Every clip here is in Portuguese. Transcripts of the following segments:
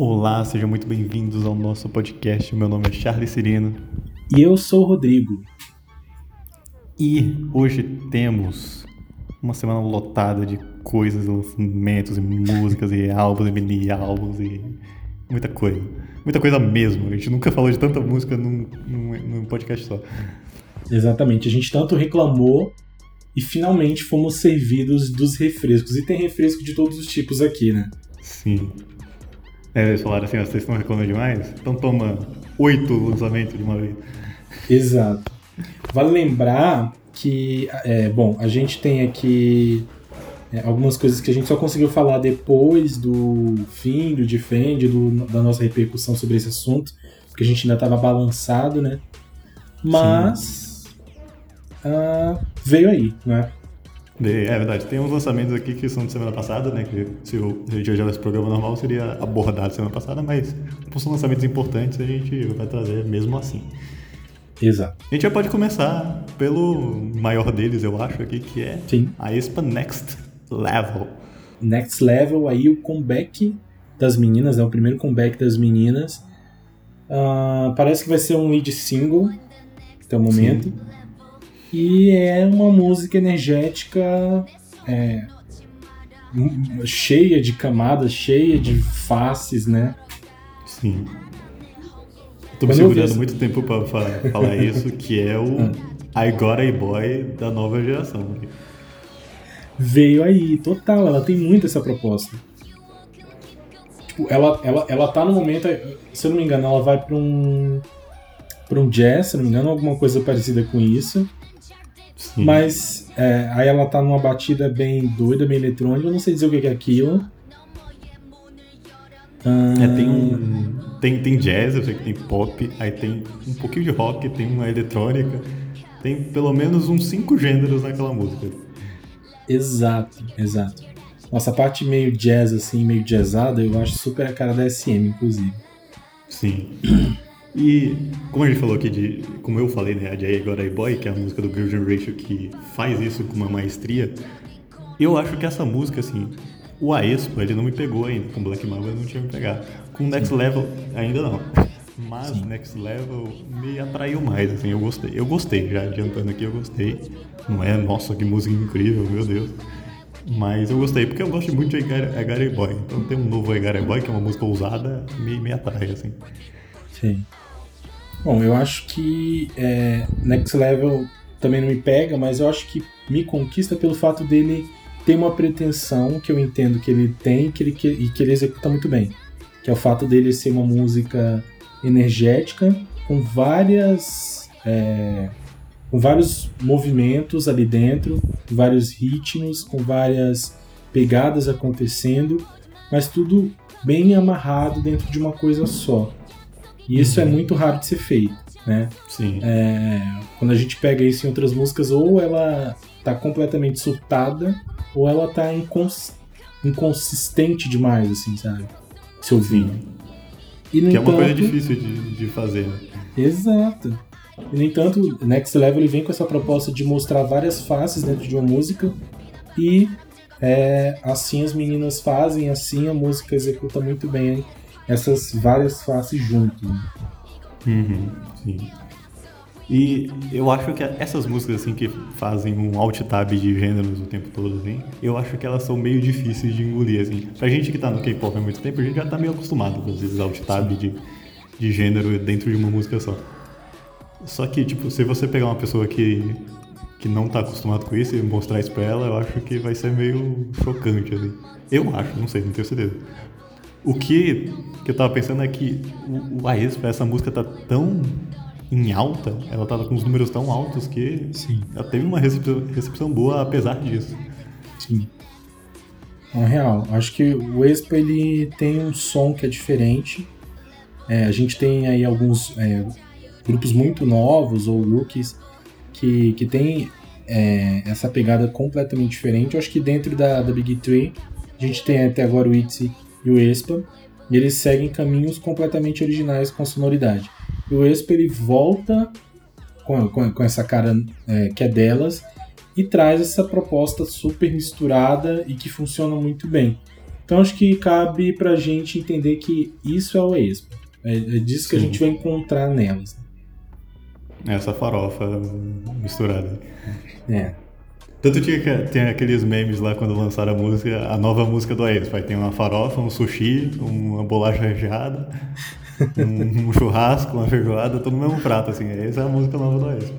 Olá, sejam muito bem-vindos ao nosso podcast. Meu nome é Charles Cirino. E eu sou o Rodrigo. E hoje temos uma semana lotada de coisas, lançamentos e músicas e álbuns e mini álbuns e muita coisa. Muita coisa mesmo. A gente nunca falou de tanta música num, num, num podcast só. Exatamente. A gente tanto reclamou e finalmente fomos servidos dos refrescos. E tem refresco de todos os tipos aqui, né? Sim. É, eles falaram assim, vocês estão reclamando demais? Então toma oito lançamentos de uma vez. Exato. Vale lembrar que, é, bom, a gente tem aqui é, algumas coisas que a gente só conseguiu falar depois do fim, do Defend, do, da nossa repercussão sobre esse assunto, porque a gente ainda estava balançado, né? Mas uh, veio aí, né? É verdade, tem uns lançamentos aqui que são de semana passada, né? Que se o dia já esse programa normal seria abordado semana passada, mas como são lançamentos importantes, a gente vai trazer mesmo assim. Exato. A gente já pode começar pelo maior deles, eu acho, aqui, que é Sim. a Expa Next Level. Next Level, aí o comeback das meninas, né? O primeiro comeback das meninas. Uh, parece que vai ser um lead single até o momento. Sim. E é uma música energética é, cheia de camadas, cheia de faces, né? Sim. Tô me segurando muito tempo pra falar isso, que é o ah. I Got a Boy da nova geração. Veio aí, total, ela tem muito essa proposta. Tipo, ela, ela, ela tá no momento, se eu não me engano, ela vai pra um. pra um jazz, se eu não me engano, alguma coisa parecida com isso. Sim. Mas é, aí ela tá numa batida bem doida, bem eletrônica, eu não sei dizer o que é aquilo. É, tem um. Tem, tem jazz, eu sei que tem pop, aí tem um pouquinho de rock, tem uma eletrônica, tem pelo menos uns cinco gêneros naquela música. Exato, exato. Nossa, a parte meio jazz, assim, meio jazzada, eu acho super a cara da SM, inclusive. Sim. E como a gente falou aqui de. Como eu falei, né? A Jay Agora Boy, que é a música do Girl Generation que faz isso com uma maestria. Eu acho que essa música, assim, o Aespa, ele não me pegou ainda. Com Black Mamba ele não tinha me pegado. Com Next Level, ainda não. Mas Sim. Next Level me atraiu mais, assim, eu gostei. Eu gostei, já adiantando aqui, eu gostei. Não é, nossa, que música incrível, meu Deus. Mas eu gostei, porque eu gosto muito de Agare Boy. Então tem um novo Agare Boy, que é uma música ousada, me, me atrai, assim. Sim. Bom, eu acho que é, Next Level também não me pega, mas eu acho que me conquista pelo fato dele ter uma pretensão que eu entendo que ele tem que ele, que, e que ele executa muito bem. Que é o fato dele ser uma música energética com várias. É, com vários movimentos ali dentro, vários ritmos, com várias pegadas acontecendo, mas tudo bem amarrado dentro de uma coisa só. E isso é muito raro de ser feito, né? Sim. É, quando a gente pega isso em outras músicas, ou ela tá completamente surtada, ou ela tá incons inconsistente demais, assim, sabe? Se ouvir. E, que entanto, é uma coisa difícil de, de fazer, né? Exato. E, no entanto, Next Level ele vem com essa proposta de mostrar várias faces dentro de uma música e é, assim as meninas fazem, assim a música executa muito bem essas várias faces junto. Uhum, sim. E eu acho que essas músicas assim que fazem um alt tab de gêneros o tempo todo, assim, eu acho que elas são meio difíceis de engolir, assim. Pra gente que tá no K-pop há muito tempo, a gente já tá meio acostumado com esses alt tab de, de gênero dentro de uma música só. Só que, tipo, se você pegar uma pessoa que, que não tá acostumado com isso e mostrar isso pra ela, eu acho que vai ser meio chocante, assim. Eu acho, não sei, não tenho certeza. O que, que eu tava pensando é que o, o Aespa, essa música tá tão em alta, ela tava com os números tão altos que Sim. ela teve uma recepção, recepção boa apesar disso. Sim. É real. Acho que o Expo ele tem um som que é diferente. É, a gente tem aí alguns é, grupos muito novos ou rookies que, que tem é, essa pegada completamente diferente. Eu acho que dentro da, da Big Tree a gente tem até agora o Itzy e o Espa, e eles seguem caminhos completamente originais com a sonoridade. E o Espa ele volta com, com, com essa cara é, que é delas e traz essa proposta super misturada e que funciona muito bem. Então acho que cabe pra gente entender que isso é o Expo. É, é disso que a Sim. gente vai encontrar nelas. Essa farofa misturada. É. Tanto tinha que tem aqueles memes lá quando lançaram a música, a nova música do Aedes. Vai ter uma farofa, um sushi, uma bolacha recheada, um, um churrasco, uma feijoada, tudo no mesmo prato, assim. Essa é a música nova do Aedes.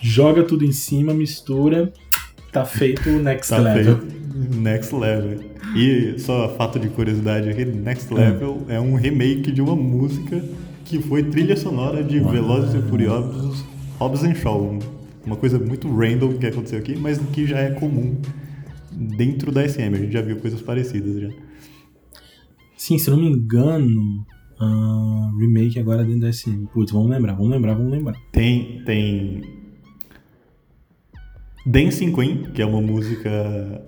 Joga tudo em cima, mistura, tá feito o next Tá level. feito. Next Level. E só fato de curiosidade aqui, Next Level é um remake de uma música que foi trilha sonora de Velozes e Furiosos Hobbs and Shaw. Uma coisa muito random que aconteceu aqui, mas que já é comum dentro da SM. A gente já viu coisas parecidas já. Sim, se eu não me engano, ah, remake agora dentro da SM. Putz, vamos lembrar, vamos lembrar, vamos lembrar. Tem, tem Dancing Queen, que é uma música,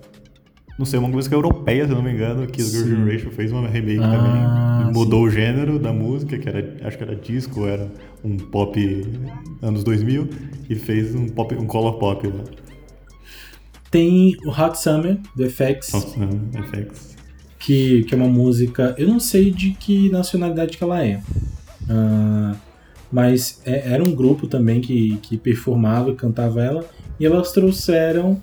não sei, uma música europeia, se eu não me engano, que o Sim. Girl Generation fez uma remake Ah, também. Mudou o gênero da música, que era, acho que era disco, era um pop anos 2000, e fez um pop, um color pop lá. Tem o Hot Summer, do FX, Nossa, FX. que, que é uma música. Eu não sei de que nacionalidade que ela é. Ah, mas é- era um grupo também que, que performava e cantava ela. E elas trouxeram.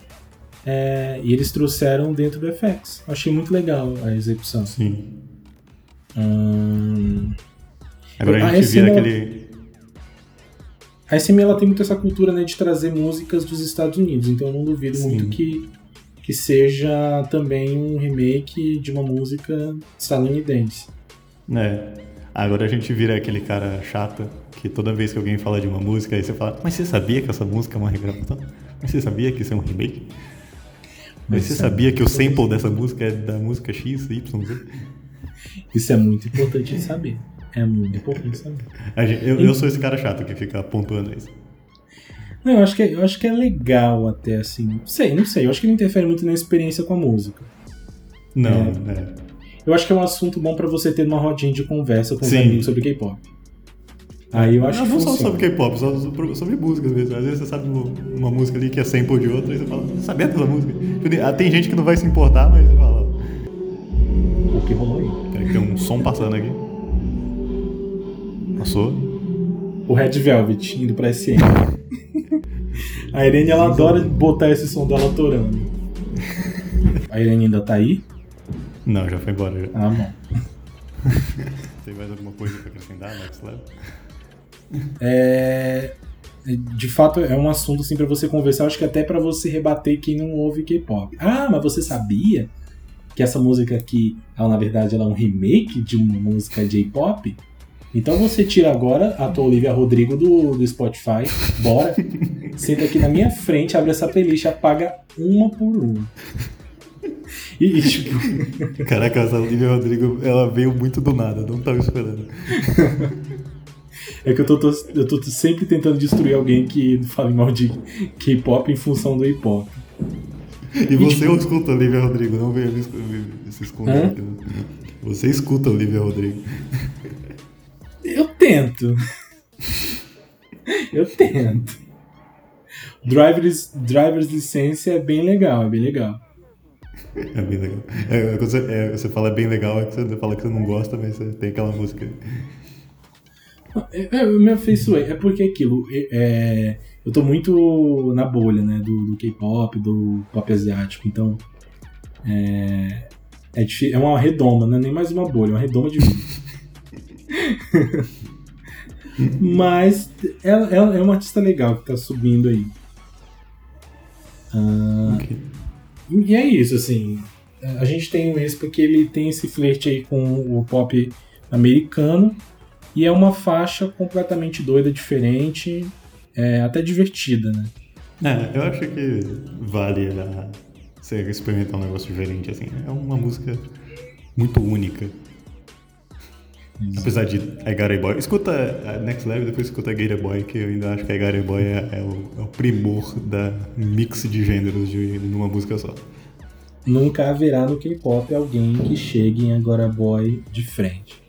É, e eles trouxeram dentro do FX. Achei muito legal a execução. Sim. Hum, Agora a gente vira aquele. A SM ela tem muito essa cultura né, de trazer músicas dos Estados Unidos, então eu não duvido Sim. muito que, que seja também um remake de uma música estadunidense. É. Agora a gente vira aquele cara chato que toda vez que alguém fala de uma música, aí você fala, mas você sabia que essa música é uma regravação? Mas você sabia que isso é um remake? Mas você sabia que o sample dessa música é da música X, Y, Z? Isso é muito importante de saber. É muito importante saber. Eu, eu sou esse cara chato que fica pontuando isso. Não, eu acho, que é, eu acho que é legal até assim. Não sei, não sei. Eu acho que não interfere muito na experiência com a música. Não, é. Eu acho que é um assunto bom pra você ter numa rodinha de conversa com os amigos sobre K-pop. Aí eu acho não, que não só funciona. sobre K-pop, só sobre, músicas mesmo. Às vezes você sabe uma música ali que é sample de outra e você fala, sabia dessa música? Ah, Tem gente que não vai se importar, mas você fala, O que rolou aí? peraí, tem um som passando aqui. Passou? O Red Velvet indo pra SM. A Irene, ela adora botar esse som dela torando. A Irene ainda tá aí? Não, já foi embora. Já. Ah, bom. Tem mais alguma coisa pra acrescentar, Next Level? É... De fato, é um assunto assim para você conversar, acho que até pra você rebater quem não ouve K-pop. Ah, mas você sabia que essa música aqui, ela, na verdade, ela é um remake de uma música J-pop? Então você tira agora a tua Olivia Rodrigo do, do Spotify, bora, senta aqui na minha frente, abre essa playlist, apaga uma por uma. E, e, tipo, Caraca, essa Olivia Rodrigo, ela veio muito do nada, não tava esperando. é que eu tô, tô- eu tô sempre tentando destruir alguém que fala mal de K-pop em função do hip-hop. E você escuta a Olivia Rodrigo, não me- se esconder aqui. né? Você escuta a Olivia Rodrigo. Eu tento. Eu tento. Driver's, driver's license é bem legal, é bem legal. É bem legal. É, quando você, é, você fala bem legal, é que você fala que você não gosta, mas você tem aquela música. É, é, eu me afeiçoei. É porque aquilo. é, é, eu tô muito na bolha, né? Do, do K-pop, do pop asiático. Então. É, é, é uma redoma, não é nem mais uma bolha, é uma redoma de vida. Mas ela, ela é uma artista legal que tá subindo aí. Ah, Ok. E é isso, assim. A gente tem o Expa que ele tem esse flerte aí com o pop americano. E é uma faixa completamente doida, diferente, é, até divertida, né? É, eu acho que vale a, você experimentar um negócio diferente, assim. É uma música muito única. Apesar de I Got a Boy. Escuta a Next Level, depois escuta a Get a Boy, que eu ainda acho que I Got a Boy é, é o, é o primor da mix de gêneros de, numa música só. Nunca haverá no K-pop alguém que chegue em Agora Boy de frente.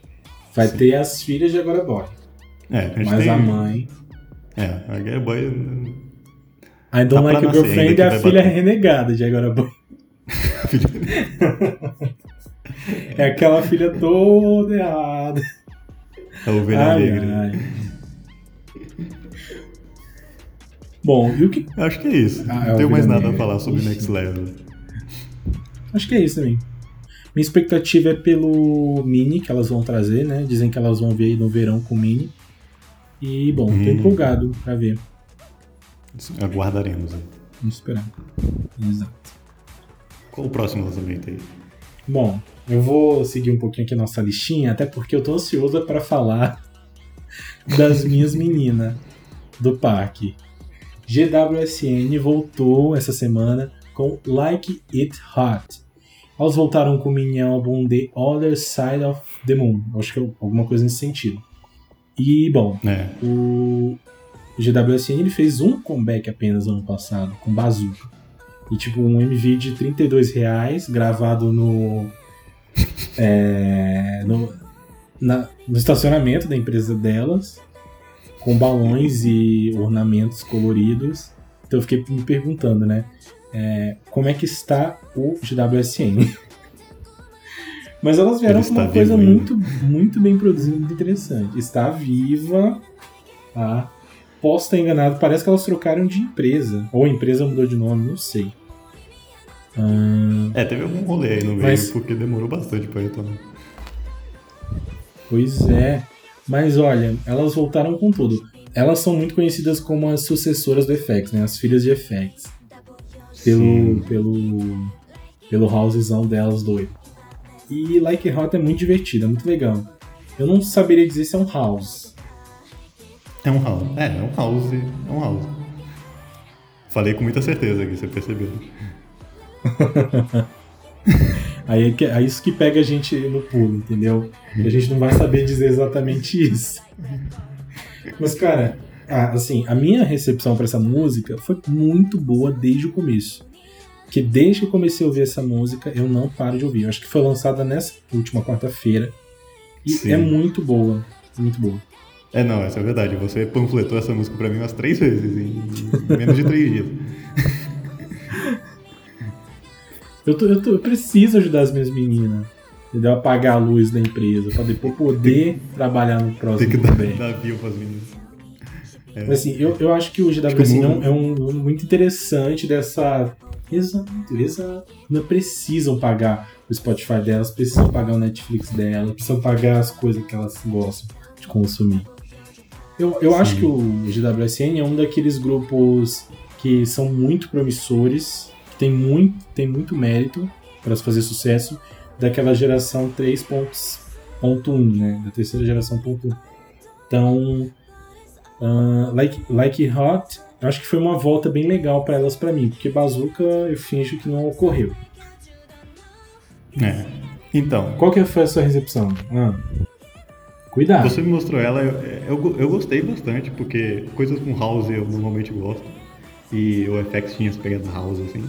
Vai Sim. ter as filhas de Agora Boy, É, a mas tem. a mãe. É, a Get a Boy. I Tá Don't pra Like Your ainda Girlfriend é a filha bater. renegada de Agora Boy. é aquela filha toda errada. A ovelha Ai, negra. ai. Bom, e o que. Acho que é isso. Ah, é não tenho a mais ovelha nada a negra. falar sobre Ixi. Next Level. Acho que é isso também. Minha expectativa é pelo Mini que elas vão trazer, né? Dizem que elas vão ver aí no verão com o Mini. E, bom, tô Hum. empolgado pra ver. Aguardaremos. né? Vamos esperar. Exato. Qual o próximo lançamento aí? Bom, eu vou seguir um pouquinho aqui a nossa listinha, até porque eu tô ansioso para falar das minhas meninas do parque. GWSN voltou essa semana com Like It Hot. Elas voltaram com o mini álbum The Other Side of the Moon. Acho que é alguma coisa nesse sentido. E, bom, É. o GWSN ele fez um comeback apenas ano passado, com Bazooka. E tipo, um MV de 32 reais, gravado no. é, no, na- no estacionamento da empresa delas, com balões e ornamentos coloridos. Então eu fiquei me perguntando, né? É, como é que está o GWSN? Mas elas vieram Ele com uma coisa vivo muito, muito bem produzida, muito interessante. Está viva, tá? Posso estar enganado, parece que elas trocaram de empresa. Ou a empresa mudou de nome, não sei. Ah, É, teve algum rolê aí no meio, Mas- porque demorou bastante pra retornar. pois é. Mas olha, elas voltaram com tudo. Elas são muito conhecidas como as sucessoras do FX, né? As filhas de FX. Pelo, Sim. pelo, pelo housezão delas doido. E Like Hot é muito divertido, é muito legal. Eu não saberia dizer se é um house. É um house. É, é um house. É um house. Falei com muita certeza aqui, você percebeu. Aí é, é isso que pega a gente no pulo, entendeu? E a gente não vai saber dizer exatamente isso. Mas, cara, ah, assim, a minha recepção pra essa música foi muito boa desde o começo. Porque desde que eu comecei a ouvir essa música, eu não paro de ouvir. Eu acho que foi lançada nessa última quarta-feira. E Sim. é muito boa. Muito boa. É, não, essa é a verdade. Você panfletou essa música pra mim umas três vezes em menos de três dias. Eu, tô- eu tô- eu preciso ajudar as minhas meninas. Entendeu? Apagar a luz da empresa. Pra depois poder trabalhar no Tem próximo que dar, também. dar view pras meninas. Mas assim, eu, eu acho que o Acho que GWS o é, um, é muito interessante dessa. Exato, exato. Não precisam pagar o Spotify delas, precisam pagar o Netflix delas, precisam pagar as coisas que elas gostam de consumir. Eu, eu acho que o GWSN é um daqueles grupos que são muito promissores, que tem muito, tem muito mérito para fazer sucesso, daquela geração 3.1, né? Da terceira geração ponto 1. Então, ah, like, like Hot, acho que foi uma volta bem legal para elas para mim, porque Bazooka eu finjo que não ocorreu. É. Então, Qual que foi a sua recepção? Ah, cuidado. você me mostrou ela, eu, eu, eu gostei bastante, porque coisas com house eu normalmente gosto. E o FX tinha as pegadas house, assim.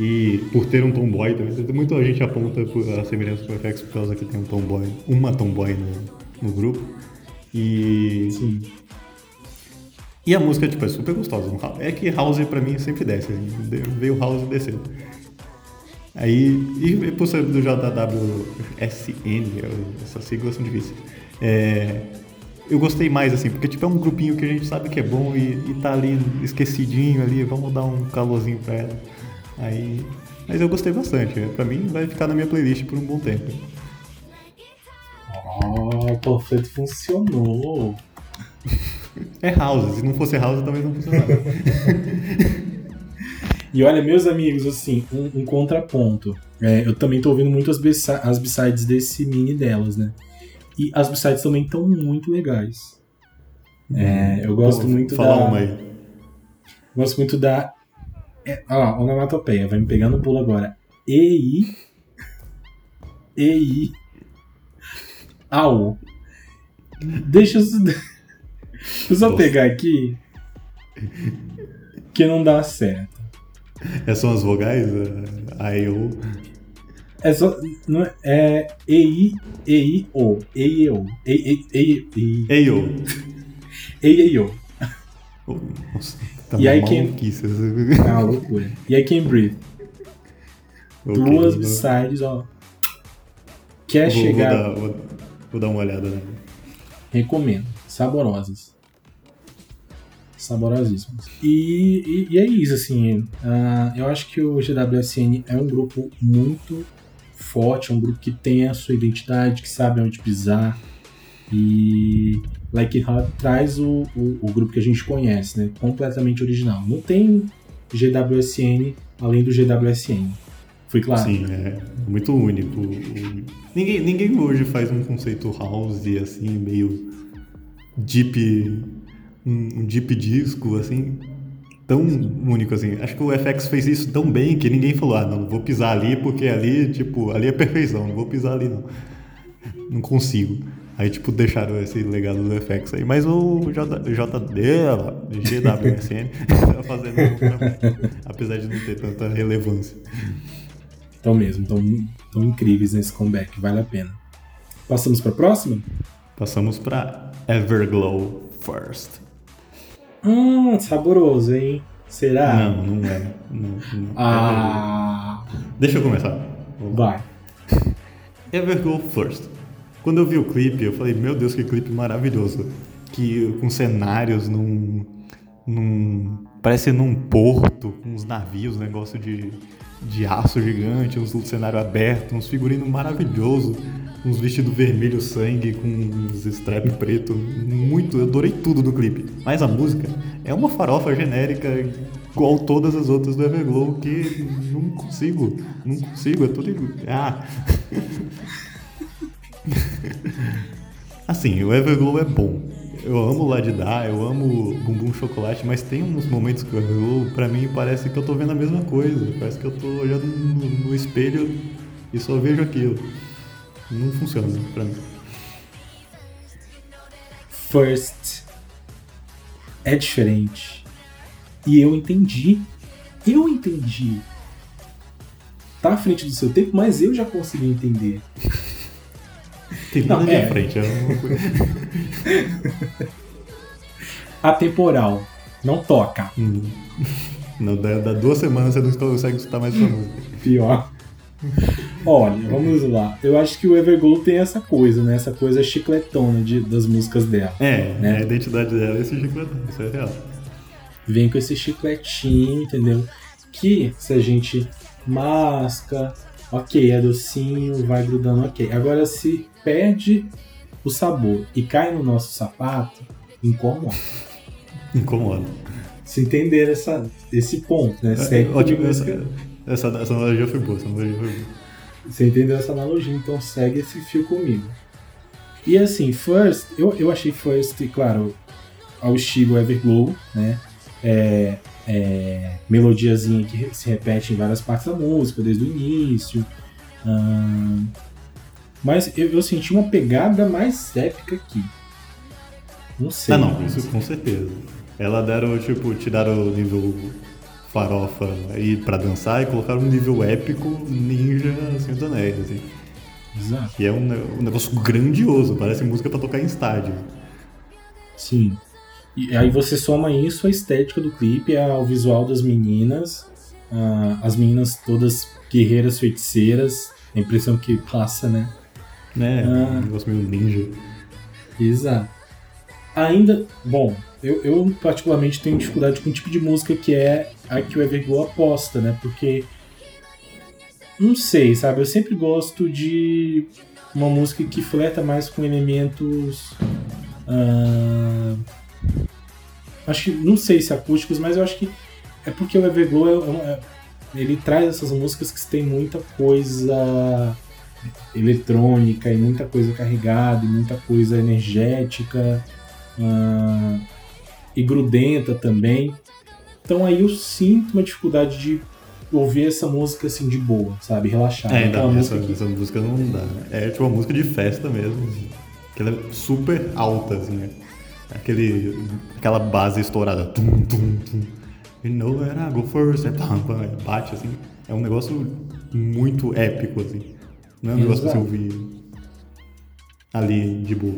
E por ter um tomboy também, muita gente aponta a semelhança com o FX por causa que tem um tomboy, uma tomboy no, no grupo. E Sim. E a música, tipo, é super gostosa. É que House pra mim sempre desce, assim. Veio House descendo. Aí, e por ser do JWSN, eu- essas siglas são difíceis. É, eu gostei mais, assim, porque tipo, é um grupinho que a gente sabe que é bom e, e tá ali esquecidinho ali, vamos dar um calorzinho pra ela. Aí, mas eu gostei bastante. é, Pra mim vai ficar na minha playlist por um bom tempo. Oh, o panfleto funcionou. É House, se não fosse House talvez não funcionasse. E olha, meus amigos, assim, um, um contraponto. É, eu também tô ouvindo muito as, B-sides desse mini delas, né? E as B-sides também estão muito legais. É, eu gosto Pô, muito Fala da. uma aí. Gosto muito da. É, ó, onomatopeia, vai me pegar no pulo agora. EI. EI. Au. Deixa eu. Deixa eu só Nossa. pegar aqui. Que não dá certo. Essas são as vogais? A e o. É só. Não é, é EI. EI O. EI O. EI EI EI Ei, ô. EI O. Oh, Nossa, tá E aí quem-. É uma loucura. E I Can Breathe. Ok, Duas B-sides, ó. Quer vou, chegar, Vou dar, vou, vou dar uma olhada, né? recomendo. Saborosas. Saborosíssimas. E, e, e é isso, assim. ah, eu acho que o GWSN é um grupo muito forte, é um grupo que tem a sua identidade, que sabe onde pisar. E Like It Hot traz o, o, o grupo que a gente conhece, né? Completamente original. Não tem GWSN além do GWSN. Foi claro? Sim, é muito único. Ninguém, ninguém hoje faz um conceito house assim, meio deep. Um, um deep disco, assim, tão único assim. Acho que o FX fez isso tão bem que ninguém falou, ah, não, vou pisar ali porque ali, tipo, ali é perfeição, não vou pisar ali não. Não consigo. Aí, tipo, deixaram esse legado do FX aí. Mas o JD, GWSN, tá fazendo um trabalho, apesar de não ter tanta relevância. Estão mesmo, estão incríveis nesse comeback, vale a pena. Passamos para a próxima? Passamos pra Everglow First. Hum, saboroso, hein? Será? Não, não é. Não, não. Ah, Deixa eu começar. vai. Everglow First. Quando eu vi o clipe, eu falei, meu Deus, que clipe maravilhoso. Que com cenários num. num parece num porto, com uns navios, um negócio de, de aço gigante, uns cenário aberto, uns figurinos maravilhosos, uns vestidos vermelho sangue com uns strap preto. Muito, eu adorei tudo do clipe. Mas a música é uma farofa genérica igual todas as outras do Everglow que não consigo, não consigo, é tudo. Ah. Assim, o Everglow é bom. Eu amo Ladidá, eu amo Bumbum Chocolate, mas tem uns momentos que o Everglow, pra mim, parece que eu tô vendo a mesma coisa. Parece que eu tô olhando no, no espelho e só vejo aquilo. Não funciona pra mim. First é diferente. E eu entendi. Eu entendi. Tá à frente do seu tempo, mas eu já consegui entender. Tem Não, nada de é. frente. É uma coisa... Atemporal. Não toca. Hum. Não, dá, dá duas semanas você não consegue escutar mais essa música. Pior. Olha, vamos lá. Eu acho que o Everglow tem essa coisa, né? Essa coisa chicletona de, das músicas dela. É, Né? a identidade dela é esse chicletão, isso é real. Vem com esse chicletinho, entendeu? Que se a gente masca, ok, é docinho, vai grudando, ok. Agora se perde o sabor e cai no nosso sapato, incomoda. Incomoda. Se entender essa, esse ponto, né? É, ótimo, essa, essa, essa analogia foi boa, essa analogia foi boa. Você entendeu essa analogia, então segue esse fio comigo. E assim, First, eu, eu achei First, claro, ao estilo Everglow, né? É, é, melodiazinha que se repete em várias partes da música, desde o início. Ahn, mas eu, eu senti uma pegada mais épica aqui. Não sei. Ah, não, isso com certeza. Ela deram, tipo, tiraram o nível farofa aí pra dançar e colocaram um nível épico ninja Senhor dos Anéis, assim. Exato. Que é um, um negócio grandioso, parece música pra tocar em estádio. Sim. E aí você soma isso à estética do clipe, ao visual das meninas, ah, as meninas todas guerreiras feiticeiras, a impressão que passa, né? Né? Ah. Um negócio meio ninja. Exato. Ainda, bom, eu, eu particularmente tenho dificuldade com o tipo de música que é a que o Everglow aposta, né? Porque não sei, sabe? Eu sempre gosto de uma música que flerta mais com elementos. ah, acho que não sei se acústicos, mas eu acho que é porque o Everglow é, é- ele traz essas músicas que tem muita coisa eletrônica e muita coisa carregada e muita coisa energética ah, e grudenta também. Então aí eu sinto uma dificuldade de ouvir essa música assim de boa, sabe? Relaxar. É, Aquela não, essa, música que- essa música não dá. né? É tipo uma música de festa mesmo. assim. Que ela é super alta, assim, né? Aquele, aquela base estourada. Tum, tum, tum. You know where I go first. É, pam, pam, é, bate, assim. É um negócio muito épico, assim. Não é um negócio pra você Exato. ouvir ali de boa.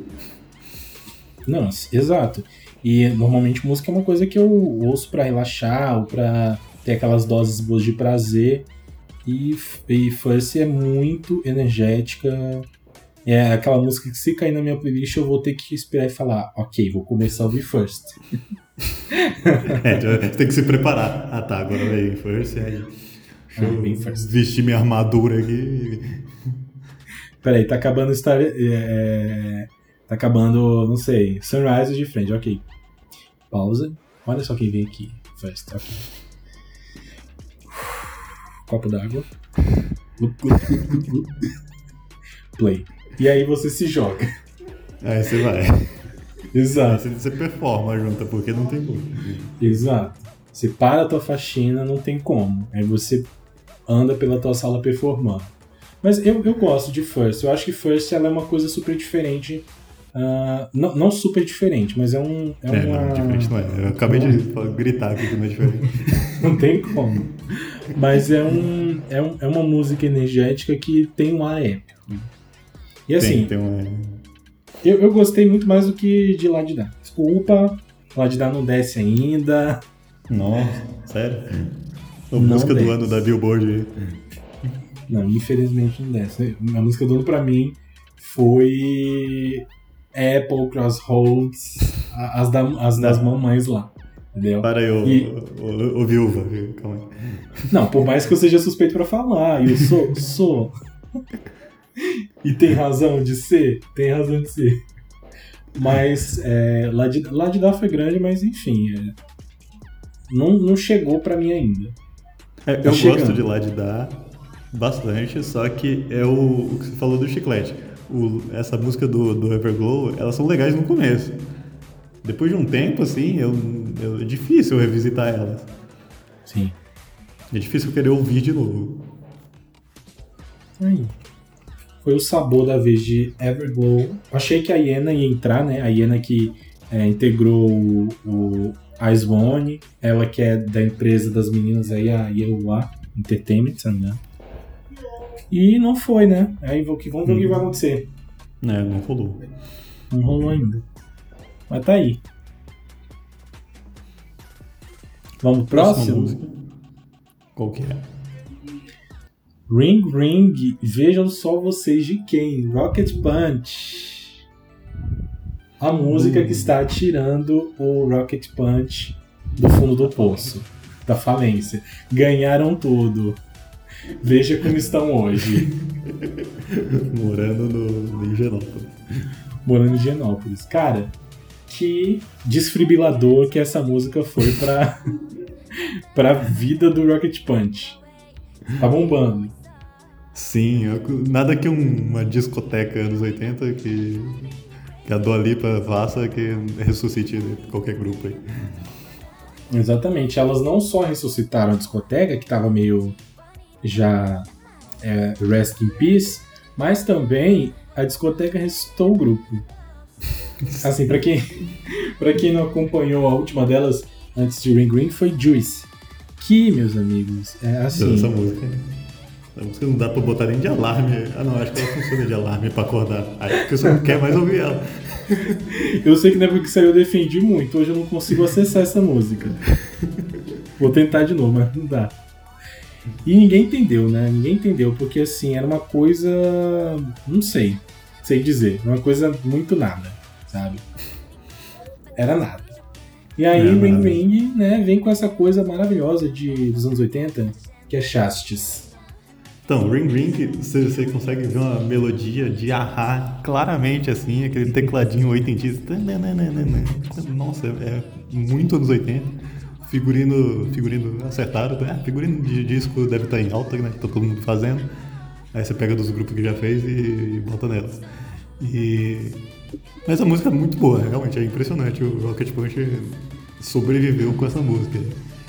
Não, exato. E normalmente música é uma coisa que eu ouço pra relaxar ou pra ter aquelas doses boas de prazer. E, e First é muito energética. É aquela música que se cair na minha playlist eu vou ter que esperar e falar, ok, vou começar a ouvir First. é, você tem que se preparar. Ah tá, agora vem First aí. Deixa eu vestir minha armadura aqui. Peraí, tá acabando Star. É, é, tá acabando, não sei, Sunrise de frente, ok. Pausa. Olha só quem vem aqui. First, ok. Copo d'água. Play. E aí você se joga. Aí você vai. Exato. Aí você performa junto, porque não tem como. Exato. Você para a tua faxina, não tem como. Aí você anda pela tua sala performando. Mas eu, eu gosto de First. Eu acho que First ela é uma coisa super diferente. Uh, não, não super diferente, mas é um. É, é uma... não, diferente não é. Eu acabei de gritar aqui que não é diferente. não tem como. Mas é, um, é, um, é uma música energética que tem um ar épico. E assim. Tem, tem eu, eu gostei muito mais do que de Lá de Dar. Desculpa, Dar não desce ainda. Nossa, sério? A música do ano da Billboard. Não, infelizmente não desce. A música do ano pra mim foi Apple, Crossroads, as, da, as das mamães lá. Entendeu? Para o, e... o, o, o viúva. Calma aí. Não, por mais que eu seja suspeito pra falar, eu sou, sou. e tem razão de ser? Tem razão de ser. Mas é, lá, de, lá de foi grande, mas enfim. É, não, não chegou pra mim ainda. É, eu chegando. gosto de lá de bastante, só que é o, o que você falou do chiclete. O, essa música do, do Everglow, elas são legais no começo. Depois de um tempo, assim, eu, eu, é difícil revisitar elas. Sim. É difícil querer ouvir de novo. Aí. Foi o sabor da vez de Everglow. Achei que a Iena ia entrar, né? A Iena que é, integrou o, o Ice One, ela que é da empresa das meninas aí, a Yeua Entertainment, se não me engano. E não foi, né? Aí vamos ver o que vai acontecer. É, não rolou. Não rolou ainda. Mas tá aí. Vamos pro próximo? Qual que é? Ring Ring, vejam só vocês de quem? Rocket Punch. A música que está tirando o Rocket Punch do fundo do poço, da falência. Ganharam tudo. Veja como estão hoje. Morando no, em Genópolis. Morando em Genópolis. Cara, que desfibrilador que essa música foi pra, pra vida do Rocket Punch. Tá bombando. Sim, nada que um, uma discoteca anos 80 que, que a Dua Lipa faça que ressuscite qualquer grupo aí. Exatamente. Elas não só ressuscitaram a discoteca, que tava meio já é, Rest in Peace, mas também a discoteca ressuscitou o grupo. Assim, para quem, pra quem não acompanhou a última delas antes de Ring Ring foi Juice. Que, meus amigos, é assim. Essa música. A música não dá pra botar nem de alarme. Ah, não, acho que ela funciona de alarme pra acordar. Aí porque você não quer mais ouvir ela. Eu sei que na época que saiu eu defendi muito, hoje eu não consigo acessar essa música. Vou tentar de novo, mas não dá. E ninguém entendeu, né? Ninguém entendeu, porque assim, era uma coisa. Não sei. Sei dizer. Uma coisa muito nada, sabe? Era nada. E aí, é Ring Ring, né, vem com essa coisa maravilhosa de, dos anos 80, que é Chastis. Então, Ring Ring, você, você consegue ver uma melodia de ahá claramente assim, aquele tecladinho oitentista. Nossa, é muito anos 80 figurino, figurino acertado, né? figurino de disco deve estar em alta, né? Tá todo mundo fazendo. Aí você pega dos grupos que já fez e, bota nelas. E... Mas a música é muito boa, né? realmente, é impressionante. O Rocket Punch sobreviveu com essa música.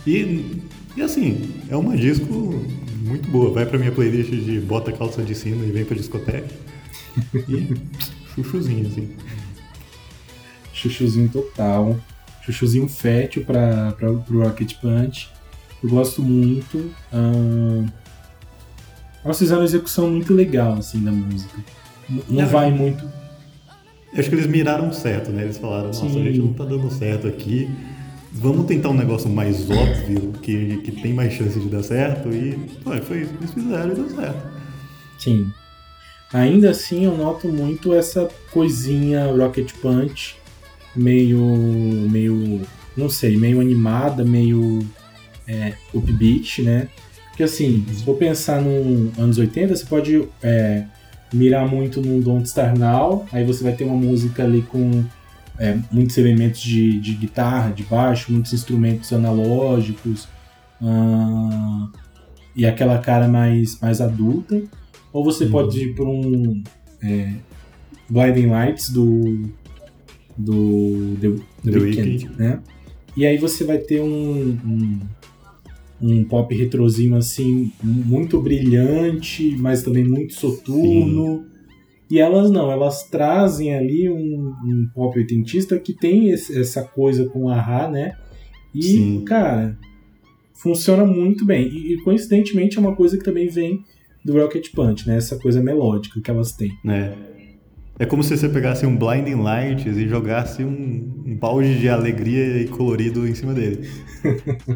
E, e assim, é uma disco muito boa. Vai pra minha playlist de bota calça de cima e vem pra discoteca. E chuchuzinho, assim. Chuchuzinho total chuchuzinho fértil para o Rocket Punch. Eu gosto muito. Uh, elas fizeram uma execução muito legal assim da música. Não é, vai muito. Acho que eles miraram certo, né? Eles falaram, nossa, Sim. a gente não tá dando certo aqui. vamos tentar um negócio mais óbvio, que, que tem mais chance de dar certo, e ué, foi isso que eles fizeram e deu certo. Sim. Ainda assim, eu noto muito essa coisinha Rocket Punch, meio. meio. não sei, meio animada, meio. É, upbeat, né? Porque assim, se for pensar nos anos 80, você pode é, mirar muito num Don't Star Now, aí você vai ter uma música ali com é, muitos elementos de, de, guitarra, de baixo, muitos instrumentos analógicos uh, e aquela cara mais, mais adulta. Ou você uhum. pode ir por um é, Blinding Lights do, do The, The, The Weeknd, Weeknd, né? E aí você vai ter um, um, um, pop retrozinho assim, muito brilhante, mas também muito soturno. Sim. E elas não, elas trazem ali um, um pop oitentista que tem esse, essa coisa com a Ra, né? E, Sim. cara, funciona muito bem. E, e, coincidentemente é uma coisa que também vem do Rocket Punch, né? Essa coisa melódica que elas têm. É. É como se você pegasse um Blinding Lights e jogasse um, um balde de alegria e colorido em cima dele.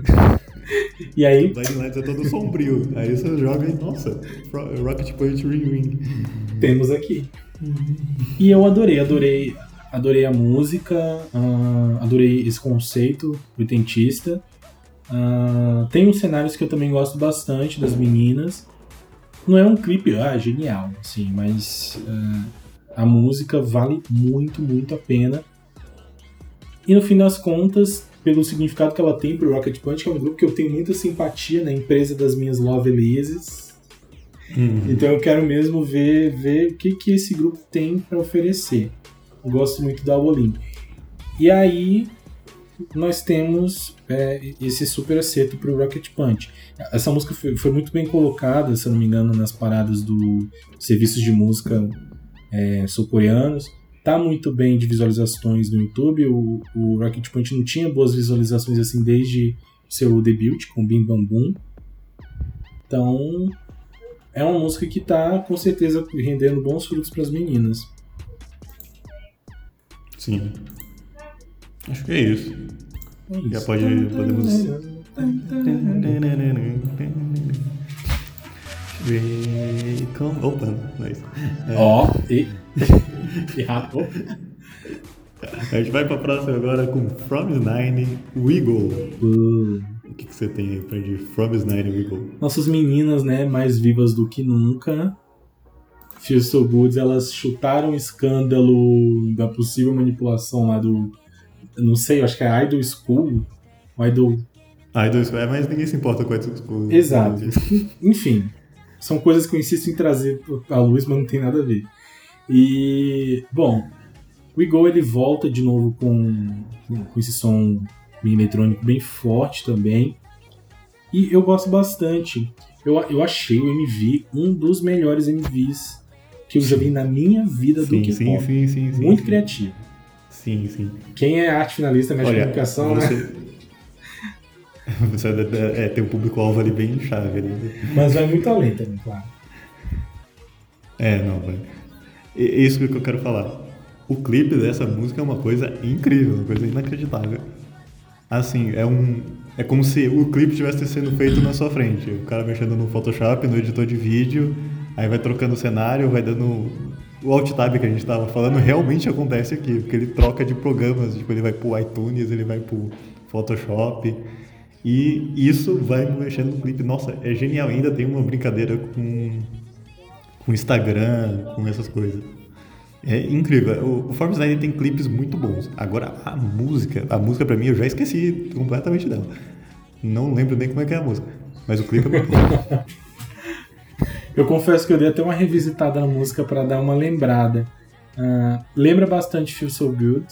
e aí. O Blinding Lights é todo sombrio. Aí você joga e, nossa, Rocket Punch Ring Ring. Temos aqui. E eu adorei, adorei, adorei a música, uh, adorei esse conceito oitentista. Uh, tem uns cenários que eu também gosto bastante das meninas. Não é um clipe, ah, genial, assim, mas uh, a música vale muito, muito a pena. E no fim das contas, pelo significado que ela tem pro Rocket Punch, que é um grupo que eu tenho muita simpatia na empresa das minhas Lovelies. Uhum. Então eu quero mesmo ver, ver o que, que esse grupo tem para oferecer. Eu gosto muito da Olim. E aí nós temos é, esse super acerto pro Rocket Punch. Essa música foi, foi, muito bem colocada, se eu não me engano, nas paradas do serviços de música é, sul-coreanos. Tá muito bem de visualizações no YouTube. O, o Rocket Punch não tinha boas visualizações assim desde seu debut com Bim Bam Boom. Então, é uma música que tá com certeza rendendo bons frutos para as meninas. Sim. Acho que é isso. É isso. Já pode podemos Opa, nice. É. Ó, oh, e. Errado. A gente vai pra próxima agora com From Nine Wiggle. Uh. O que, que você tem aí pra de From Nine Wiggle? Nossas meninas, né, mais vivas do que nunca. Feel So Good, elas chutaram o escândalo da possível manipulação lá do. Não sei, acho que é Idol School. Idol. Idol School, é, mas ninguém se importa com Idol School. Exato. Enfim, são coisas que eu insisto em trazer à luz, mas não tem nada a ver. E, bom, o Igor ele volta de novo com, com esse som eletrônico bem forte também. E eu gosto bastante. Eu, eu achei o MV um dos melhores MVs que eu já vi na minha vida sim, do que sim, sim, sim, sim, Muito sim. criativo. Sim, sim. Quem é arte finalista mexe Olha, comunicação, você... né? Você é, tem um público-alvo ali bem chave. Ali. Mas vai muito além também, claro. É, não, vai. É isso que eu quero falar. O clipe dessa música é uma coisa incrível, uma coisa inacreditável. Assim, é um. É como se o clipe estivesse sendo feito na sua frente. O cara mexendo no Photoshop, no editor de vídeo, aí vai trocando o cenário, vai dando. O alt tab que a gente estava falando realmente acontece aqui, porque ele troca de programas, tipo, ele vai pro iTunes, ele vai pro Photoshop. E isso vai mexendo no clipe. Nossa, é genial. Ainda tem uma brincadeira com com Instagram, com essas coisas. É incrível. O, o Forbes 9 tem clipes muito bons. Agora a música, a música para mim eu já esqueci completamente dela. Não lembro nem como é que é a música, mas o clipe é muito bom. eu confesso que eu dei até uma revisitada na música para dar uma lembrada. Uh, lembra bastante Feel So Good,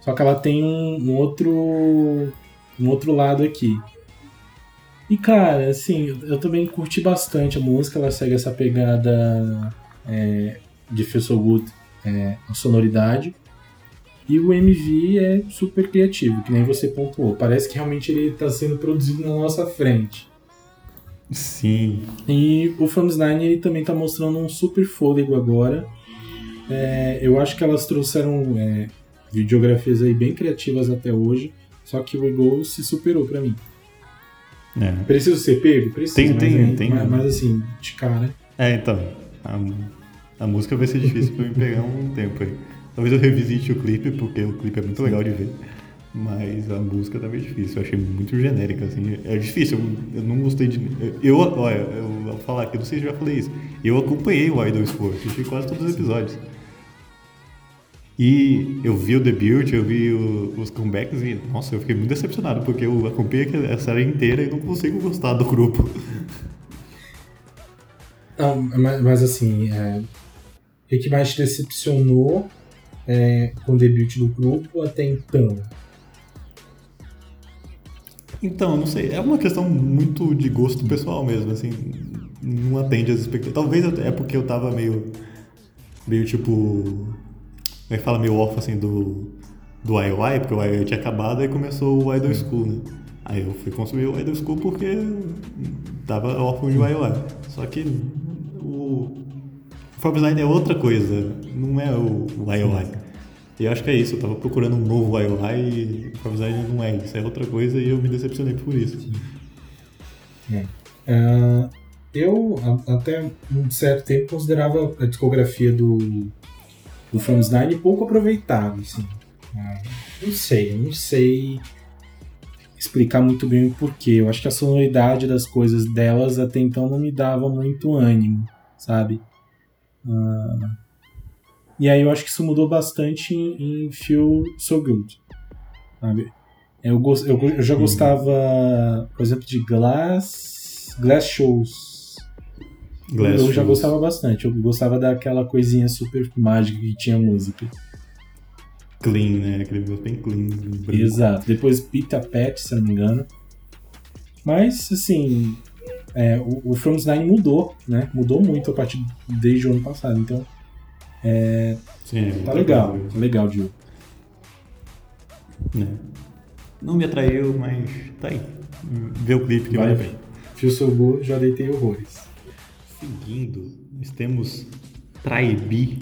só que ela tem um, um outro um outro lado aqui. E cara, assim, eu também curti bastante a música, ela segue essa pegada é, de Feel So Good, é, a sonoridade. E o MV é super criativo, que nem você pontuou. Parece que realmente ele está sendo produzido na nossa frente. Sim. E o Nine ele também está mostrando um super fôlego agora. É, eu acho que elas trouxeram é, videografias aí bem criativas até hoje. Só que o Ego se superou pra mim. É. Preciso ser pego? Preciso. Tem- mas, tem- é- tem- mas, mas assim, de cara. É, então. A, a música vai ser difícil pra mim pegar um tempo aí. Talvez eu revisite o clipe, porque o clipe é muito legal de ver. Mas a música tá meio difícil. Eu achei muito genérica, assim. É difícil, eu, eu não gostei de. Eu, olha, eu vou falar aqui, não sei se eu já falei isso. Eu acompanhei o Idol Sport, assisti quase todos os episódios. E eu vi o debut, eu vi o- os comebacks e, nossa, eu fiquei muito decepcionado, porque eu acompanhei a série inteira e não consigo gostar do grupo. Não, mas, mas assim, é, o que mais te decepcionou é, com o debut do grupo até então? Então, não sei, é uma questão muito de gosto pessoal mesmo, assim, não atende às expectativas. Talvez é porque eu tava meio, meio tipo, como é que fala, meio off, assim, do, do IOI, porque o IOI tinha acabado e começou o Idol School, né? Aí eu fui consumir o Idol School porque tava órfão de IOI. Só que o Forbes Nine é outra coisa, não é o, o IOI. E eu acho que é isso, eu tava procurando um novo IOI e o Forbes Nine não é isso, é outra coisa e eu me decepcionei por isso. Ah, eu, a- até um certo tempo, considerava a discografia do, do From Nine pouco aproveitável. Assim. Ah, não sei, não sei explicar muito bem o porquê. Eu acho que a sonoridade das coisas delas até então não me dava muito ânimo, sabe? Ah, e aí eu acho que isso mudou bastante em, em Feel So Good, sabe? Eu, eu, eu já gostava, por exemplo, de Glass, Glass Shows. Glass eu já gostava bastante. Eu gostava daquela coisinha super mágica que tinha música. Clean, né? Aquele negócio bem clean. branco. Exato. Depois Pita Pet, se eu não me engano. Mas, assim, é, o, o From Nine mudou, né? Mudou muito a partir desde o ano passado. Então, Sim, é tá legal. Tá legal, Diogo. É. Não me atraiu, mas tá aí. Vê o clipe que Vale a pena. Fio Sogu, já deitei horrores. Seguindo, nós temos Traibi.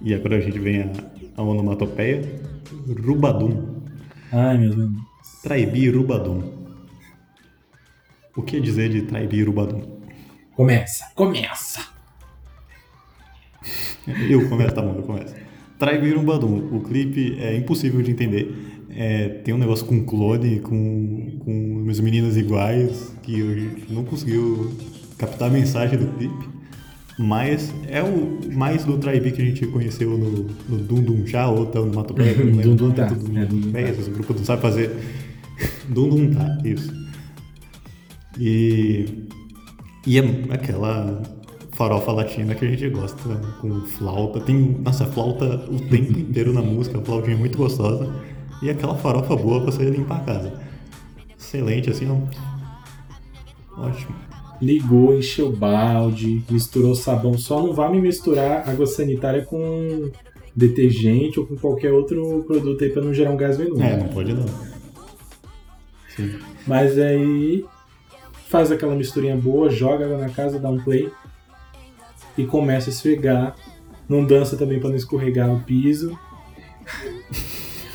E agora a gente vem a, a onomatopeia. Rubadum. Ai, meu Deus. Traibi Rubadum. O que dizer de Traibi Rubadum? Começa, começa! Eu começo, tá bom, eu começo. Traibi Rubadum. O clipe é impossível de entender. É, tem um negócio com clone, com, com umas meninas iguais, que eu não conseguiu captar a mensagem do clipe. Mas é o mais do Traibi que a gente conheceu no, no Dum Dum Já ou tá no Mato Pé. Dum Dum Tá, é, Dum Dum Tá. Esse grupo não sabe fazer. Dum Dum Tá, isso. E, e é aquela farofa latina que a gente gosta, né? com flauta. Tem, nossa, flauta o tempo inteiro na música, a flautinha é muito gostosa. E aquela farofa boa pra você limpar a casa. Excelente, assim, ó. Ótimo. Ligou, encheu balde, misturou sabão. Só não vai me misturar água sanitária com detergente ou com qualquer outro produto aí pra não gerar um gás venenoso. É, não pode não. Sim. Mas aí faz aquela misturinha boa, joga ela na casa, dá um play e começa a esfregar. Não dança também pra não escorregar no piso.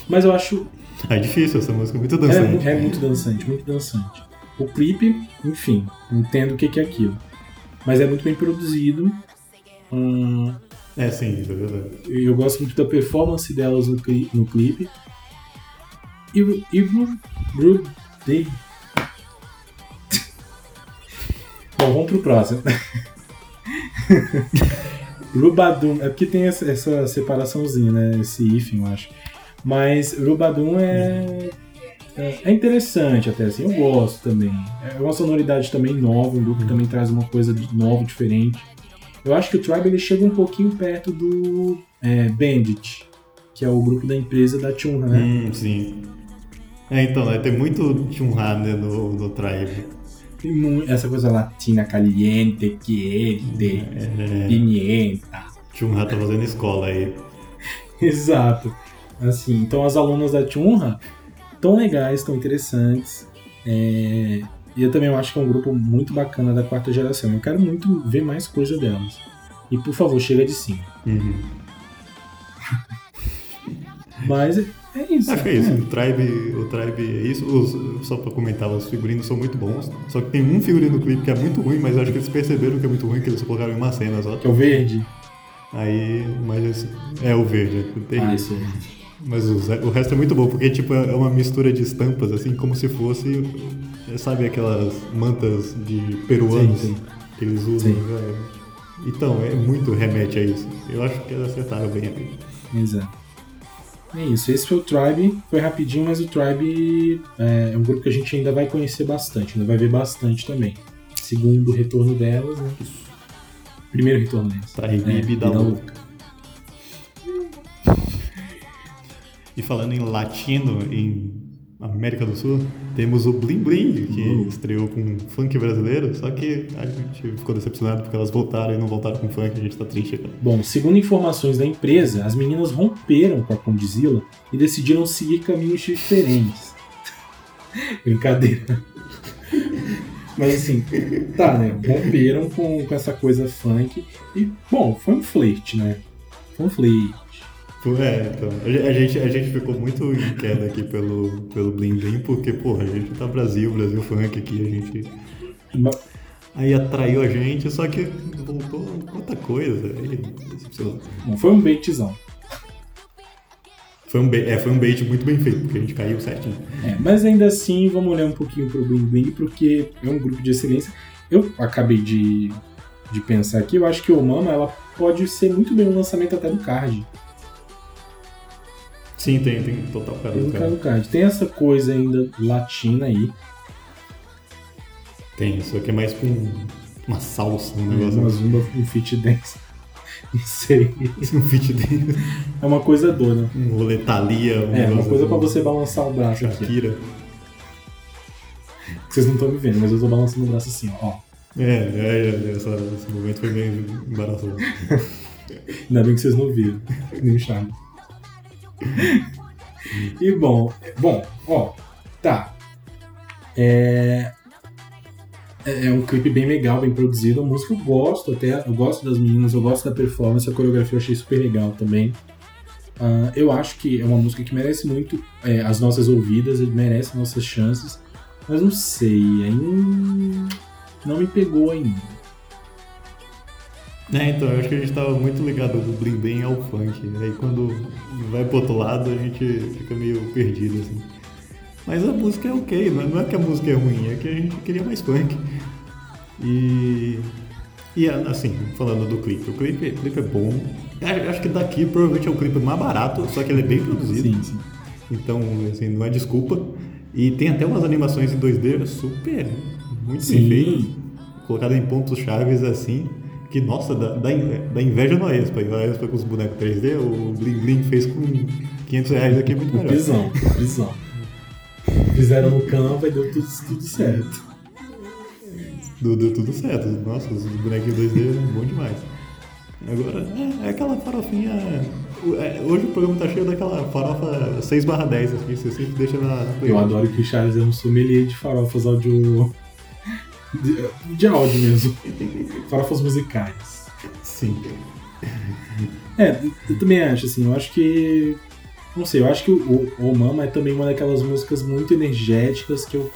Mas eu acho É difícil essa música, é muito é, dançante. mu- é muito dançante, muito dançante. O clipe, enfim, entendo o que que é aquilo. Mas é muito bem produzido. Hum, É, sim, isso é verdade. eu gosto muito da performance delas no, cli- no clipe. E, o- e o Ru- Day. Bom, vamos pro próximo. Rubadum, é porque tem essa, essa separaçãozinha, né? Esse hífen, eu acho. Mas Rubadum é, é é interessante até, assim, eu gosto também. É uma sonoridade também nova, um grupo que também traz uma coisa nova, diferente. Eu acho que o Tribe ele chega um pouquinho perto do é, Bandit, que é o grupo da empresa da Chunha, né? Hum, sim. É, então, né, tem muito Chunha né, no, no Tribe. Tem mu- essa coisa latina caliente, quente, É, pimienta. Chunha tá fazendo escola aí. Exato. Assim, então as alunas da Chunha tão legais, tão interessantes. É, E eu também acho que é um grupo muito bacana da quarta geração. Eu quero muito ver mais coisa delas. E por favor, chega de sim. Uhum. Mas é, é isso. Acho que é isso. O Tribe, o Tribe é isso. Os- só pra comentar, os figurinos são muito bons. Só que tem um figurino no clipe que é muito ruim, mas eu acho que eles perceberam que é muito ruim, que eles colocaram em uma cena só. Que é o verde. Aí, mas é o verde. Tem Ah, isso. isso. Mas o, resto é muito bom, porque tipo, é uma mistura de estampas, assim, como se fosse, sabe, aquelas mantas de peruanos Sim, sim. que eles usam. Né? Então, é muito remete a isso. Eu acho que eles acertaram bem aqui. Exato. É isso. Esse foi o Tribe. Foi rapidinho, mas o Tribe é, é um grupo que a gente ainda vai conhecer bastante, ainda vai ver bastante também. Segundo retorno delas, né? Primeiro retorno delas. Tribe É, e Bida Bida Louca. E falando em latino, em América do Sul, temos o Blim Blim, que Uhum. estreou com funk brasileiro, só que a gente ficou decepcionado porque elas voltaram e não voltaram com funk, a gente tá triste agora. Bom, segundo informações da empresa, as meninas romperam com a Condizila e decidiram seguir caminhos diferentes. Brincadeira. Mas assim, tá, né? Romperam com, com essa coisa funk. E, bom, foi um flerte, né? Foi um flerte. É, então, a gen- a gente, a gente ficou muito em queda aqui pelo, pelo Blim Blim, porque, porra, a gente tá Brasil, Brasil funk aqui, a gente. Aí atraiu a gente, só que voltou outra coisa. Aí. Bom, foi um baitzão. Foi um, bait, é, foi um bait muito bem feito, porque a gente caiu certinho. É, mas ainda assim, vamos olhar um pouquinho pro Bling Bling, porque é um grupo de excelência. Eu acabei de, de pensar aqui, eu acho que o Mama ela pode ser muito bem um lançamento até do card. Sim, tem, tem total cara Tem do cara. card. Tem essa coisa ainda latina aí, Tem, só que é mais com uma salsa, um né, negócio. uma zumba, um fit dance. Não sei. Um fit dele, É uma coisa doida. um rolê Thalia, um É, uma coisa assim, pra você balançar o braço aqui. Shakira. Que vocês não estão me vendo, mas eu tô balançando o braço assim, ó. É, é, é, essa- esse momento foi meio embaraçoso. Ainda bem que vocês não viram. Nem o charme. E bom, bom, ó, tá. É, é é um clipe bem legal, bem produzido. A música eu gosto até, eu gosto das meninas, eu gosto da performance, a coreografia eu achei super legal também. Ah, eu acho que é uma música que merece muito é, as nossas ouvidas, merece nossas chances, mas não sei, ainda não me pegou ainda. É, então, eu acho que a gente tava muito ligado do Blim Blim ao funk. Aí quando vai pro outro lado, a gente fica meio perdido, assim. Mas a música é ok, não é- não é que a música é ruim, é que a gente queria mais funk. E. E assim, falando do clipe, o clipe, o clipe é bom. Eu Acho que daqui provavelmente é o clipe mais barato, só que ele é bem produzido. Sim, sim. Então, assim, não é desculpa. E tem até umas animações em 2D super, muito Sim. bem feitas, colocadas em pontos chaves assim, que, nossa, dá, dá inve- dá inveja no Aespa. E o Aespa com os bonecos 3D, o Bling Bling fez com 500 reais aqui é muito melhor. pisão, um pisão. Fizeram no Canva e deu tudo, tudo certo. Deu, deu tudo certo. Nossa, os bonequinhos 2D é bom demais. Agora, é, é aquela farofinha... é, hoje o programa tá cheio daquela farofa 6 barra 10, assim, você sempre deixa na... Eu adoro que o Charles é um sommelier de farofas áudio. De, de áudio mesmo. Farofas musicais. Sim. É, eu também acho, assim, eu acho que. Não sei, eu acho que o, o Mama é também uma daquelas músicas muito energéticas que eu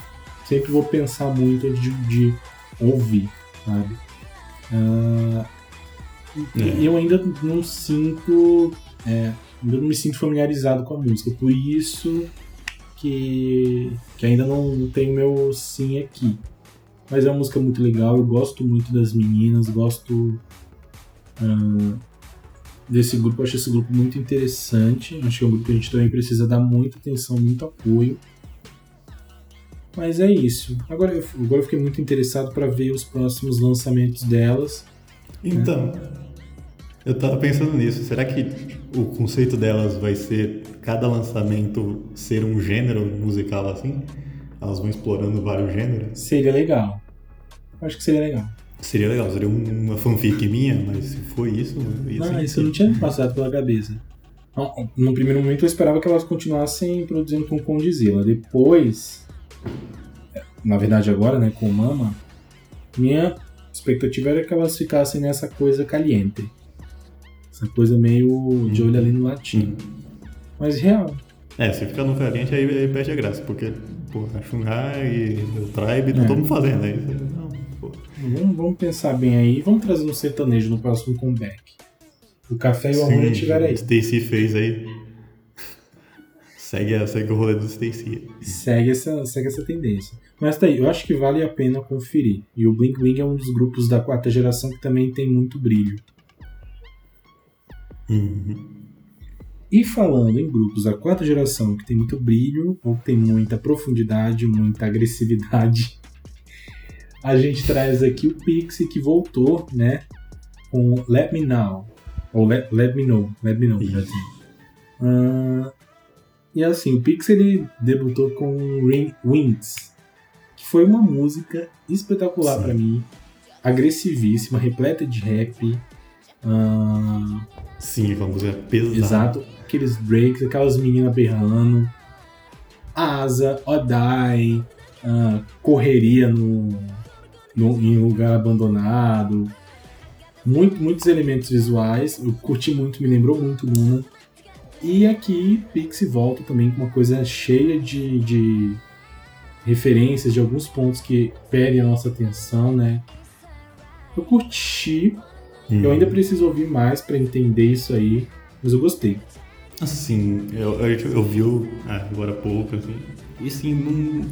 sempre vou pensar muito de, de ouvir, sabe? E É. eu ainda não sinto. é, ainda não me sinto familiarizado com a música, por isso que, que ainda não tenho meu sim aqui. Mas é uma música muito legal, eu gosto muito das meninas, gosto ah, desse grupo, eu acho esse grupo muito interessante. Acho que é um grupo que a gente também precisa dar muita atenção, muito apoio. Mas é isso. Agora eu, agora eu fiquei muito interessado para ver os próximos lançamentos delas. Então, eu tava pensando nisso. Será que o conceito delas vai ser cada lançamento ser um gênero musical assim? Elas vão explorando vários gêneros? Seria legal. Acho que seria legal. Seria legal, seria um- uma fanfic minha, mas se foi isso, Ah, ser isso não tinha me passado pela cabeça. Não, No primeiro momento eu esperava que elas continuassem produzindo com Condizila. Depois, na verdade agora, né, com Mama, minha expectativa era que elas ficassem nessa coisa caliente. Essa coisa meio de olho ali no latino. Hum. Mas real. É, se ficar no caliente aí, aí perde a graça, porque, pô, a Shungai e o Tribe tá todo mundo fazendo aí. Não, pô. Vamos, vamos pensar bem aí. Vamos trazer um sertanejo no próximo comeback. O café e o amor estiver aí. Stacy fez aí. segue, segue o rolê do Stacy. Segue essa, segue essa tendência. Mas tá aí, eu acho que vale a pena conferir. E o Blink Blink é um dos grupos da quarta geração que também tem muito brilho. Uhum. E falando em grupos da quarta geração que tem muito brilho, ou que tem muita profundidade, muita agressividade, a gente traz aqui o Pixie que voltou, né? Com Let Me Know. Ou Let, Let Me Know. Let Me Know. Ah, e assim, o Pixie ele debutou com Ring- Wings, que foi uma música espetacular pra mim, agressivíssima, repleta de rap. ah, Sim, aquela música pesada. Exato, aqueles breaks, aquelas meninas berrando, asa, Odai, ah, correria no, no- em lugar abandonado, muito, muitos elementos visuais, eu curti muito, me lembrou muito Luna. E aqui Pixie volta também com uma coisa cheia de, de referências, de alguns pontos que pedem a nossa atenção, né? Eu curti, Hum. eu ainda preciso ouvir mais pra entender isso aí, mas eu gostei. Assim, eu, eu, eu vi ah, agora há pouco, assim, e sim, não,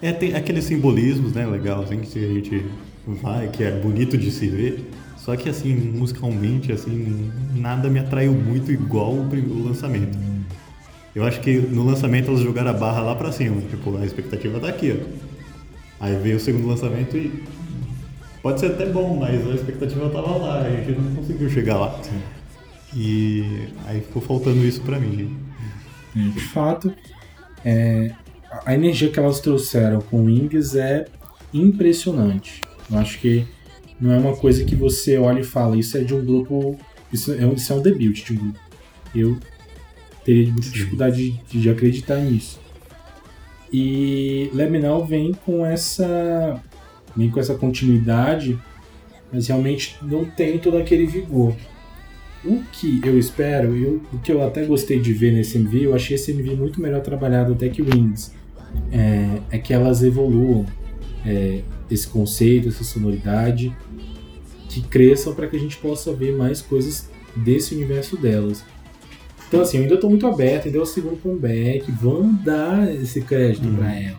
é, tem aqueles simbolismos, né, legal, assim, que a gente vai, que é bonito de se ver, só que, assim, musicalmente, assim, nada me atraiu muito igual o, lançamento. Eu acho que no lançamento elas jogaram a barra lá pra cima, tipo, a expectativa tá aqui, ó. Aí veio o segundo lançamento e pode ser até bom, mas a expectativa tava lá, a gente não conseguiu chegar lá. E aí ficou faltando isso pra mim. De fato, é, a energia que elas trouxeram com o Wings é impressionante. Eu acho que não é uma coisa que você olha e fala, isso é de um grupo. Isso é um, isso é um debut de um grupo. Eu teria muita dificuldade de, de acreditar nisso. E Leminal vem com essa. vem com essa continuidade, mas realmente não tem todo aquele vigor. O que eu espero, eu, o que eu até gostei de ver nesse MV, eu achei esse MV muito melhor trabalhado até que Wings, é, é que elas evoluam é, esse conceito, essa sonoridade, que cresçam para que a gente possa ver mais coisas desse universo delas. Então assim, eu ainda estou muito aberto, ainda é o segundo comeback, vamos dar esse crédito Uhum. para elas.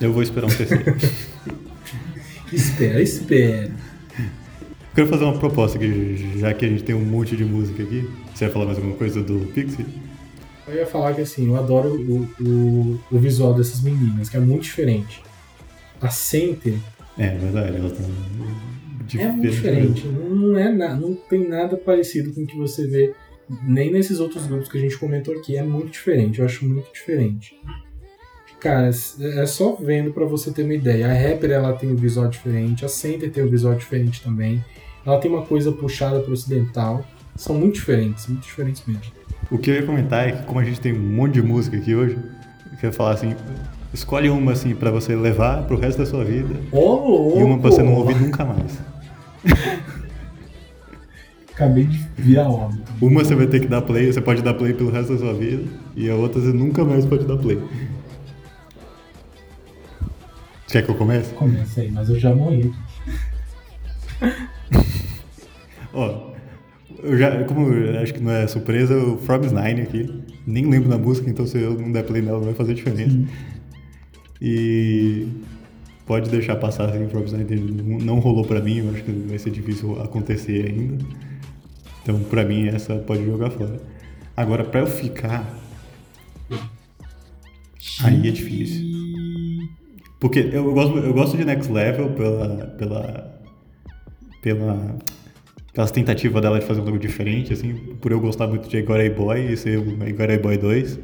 Eu vou esperar um terceiro. Espera, espera. Quero fazer uma proposta, que já que a gente tem um monte de música aqui. Você vai falar mais alguma coisa do Pixie? Eu ia falar que assim, eu adoro o, o, o visual dessas meninas, que é muito diferente. A Center É, verdade, elas estão é muito diferente. Não, é na, não tem nada parecido com o que você vê nem nesses outros grupos que a gente comentou aqui. É muito diferente, eu acho muito diferente. Cara, é só vendo pra você ter uma ideia. A Rapper ela tem um visual diferente, a Center tem um visual diferente também. Ela tem uma coisa puxada pro ocidental. São muito diferentes, muito diferentes mesmo. O que eu ia comentar é que como a gente tem um monte de música aqui hoje, eu quero falar assim, escolhe uma assim pra você levar pro resto da sua vida Oh, e uma pra você não ouvir nunca mais. Acabei de virar óbito. Uma você vai ter que dar play, você pode dar play pelo resto da sua vida, e a outra você nunca mais pode dar play. Quer que eu comece? Começa aí, mas eu já morri. Ó, eu já, como eu acho que não é surpresa, o Frog's Nine aqui, nem lembro da música, então se eu não der play nela vai fazer diferença. E pode deixar passar assim, o Frog's Nine não- não rolou pra mim, eu acho que vai ser difícil acontecer ainda. Então pra mim essa pode jogar fora. Agora pra eu ficar, aí é difícil. Porque eu gosto, eu gosto de Next Level pela, pela, pela aquelas tentativas dela de fazer um jogo diferente, assim, por eu gostar muito de Igor Boy e ser o Igor Boy 2.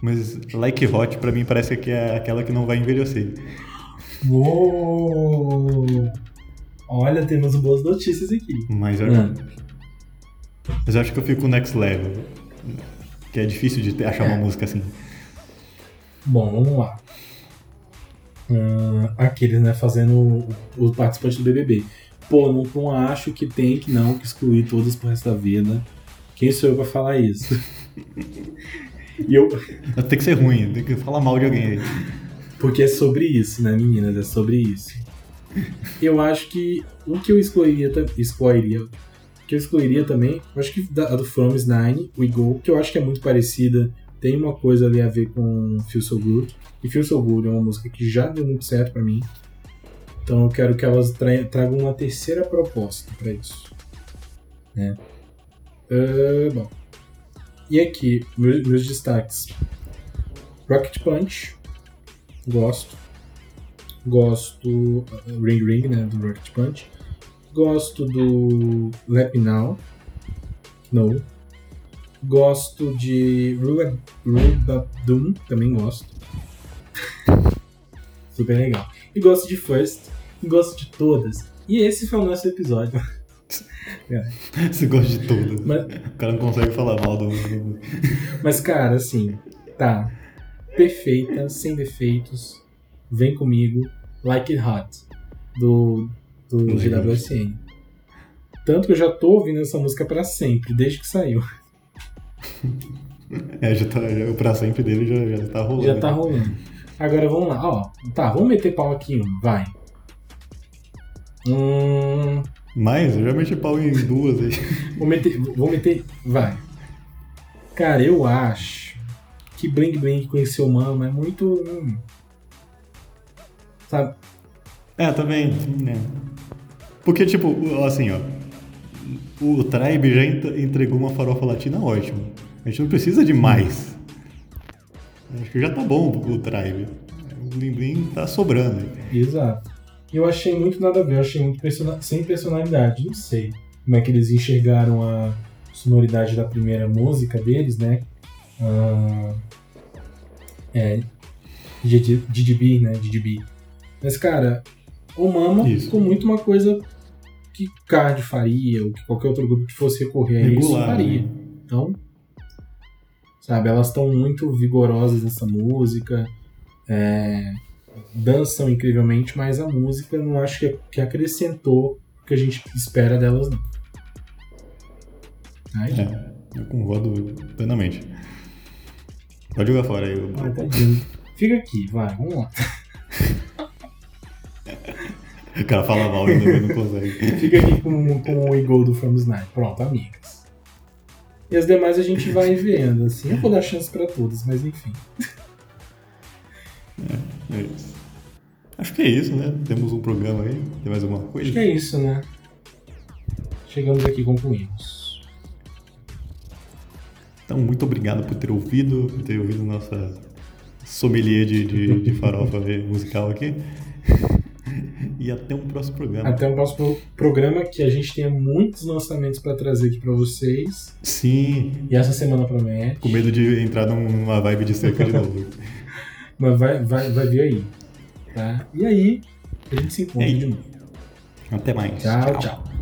Mas Like Hot pra mim parece que é aquela que não vai envelhecer. Uou! Olha, temos boas notícias aqui. Mas eu, Hum. mas eu acho que eu fico com Next Level. Que é difícil de ter- achar uma É. música assim. Bom, vamos lá. Hum, aqueles, né, fazendo o, o participante do BBB. Pô, não, não acho que tem que não, que excluir todas pro resto da vida. Quem sou eu pra falar isso? E eu, Tem que ser ruim, tem que falar mal de alguém aí. Porque é sobre isso, né, meninas? É sobre isso. Eu acho que o que eu excluiria, excluiria, o que eu excluiria também, eu acho que da, a do Fromis Nine, We Go, que eu acho que é muito parecida, tem uma coisa ali a ver com Feel So Good. E Feel So Good é uma música que já deu muito certo pra mim. Então eu quero que elas tra tragam uma terceira proposta pra isso. Né? Ah, bom. E aqui, meus, meus destaques. Rocket Punch, Gosto. Gosto. uh, Ring Ring, né? Do Rocket Punch. Gosto do Lap Now. No. Gosto de Ruba- Rubadum. Também gosto. Super legal. E gosto de First. Gosto de todas. E esse foi o nosso episódio. Você gosta de tudo. Mas, O cara não consegue falar mal do. mas cara, assim, tá. Perfeita, sem defeitos. Vem comigo. Like It Hot. Do, do. GWSN. Tanto que eu já tô ouvindo essa música pra sempre, desde que saiu. É, já tá. já- o pra sempre dele já, já tá rolando. Já tá rolando. Agora vamos lá, ó. Tá, vamos meter pau aqui em um, vai. Hum, Mas eu já meti pau em duas aí. vou meter, vou meter, vai. Cara, eu acho que Bling Bling conheceu Mama é muito. hum, sabe? É, também. né. Porque, tipo, o- assim, ó. O Tribe já ent- entregou uma farofa latina ótima. A gente não precisa de mais. Acho que já tá bom o Tribe. O Blim Blim tá sobrando. Exato. E eu achei muito nada a ver, eu achei muito persona- sem personalidade. Não sei como é que eles enxergaram a sonoridade da primeira música deles, né? Ah, é. DDB, né? DDB. Mas, cara, o Mama Isso. ficou muito uma coisa que Card faria, ou que qualquer outro grupo que fosse recorrer a isso Regular, faria. né? Então, sabe, elas estão muito vigorosas nessa música, é, dançam incrivelmente, mas a música eu não acho que, que acrescentou o que a gente espera delas, não. É, eu concordo plenamente. Pode jogar fora aí. o- ai, tadinho. Fica aqui, vai, vamos lá. O cara fala mal e não, consegue. Fica aqui com, com o Eagle do From Snipe. Pronto, amigas. E as demais a gente vai vendo, assim. Eu vou dar chance pra todas, mas enfim. É isso. Acho que é isso, né? Temos um programa aí. Tem mais alguma coisa? Acho que é isso, né? Chegamos aqui e concluímos. Então, muito obrigado por ter ouvido, por ter ouvido nossa sommelier de, de, de farofa musical aqui. E até um próximo programa. Até o próximo programa, que a gente tenha muitos lançamentos pra trazer aqui pra vocês. Sim, E essa semana promete. com medo de entrar numa vibe de seca de novo. Mas vai, vai, vai vir aí. Tá? E aí, a gente se encontra E aí? de novo. Até mais. tchau. tchau.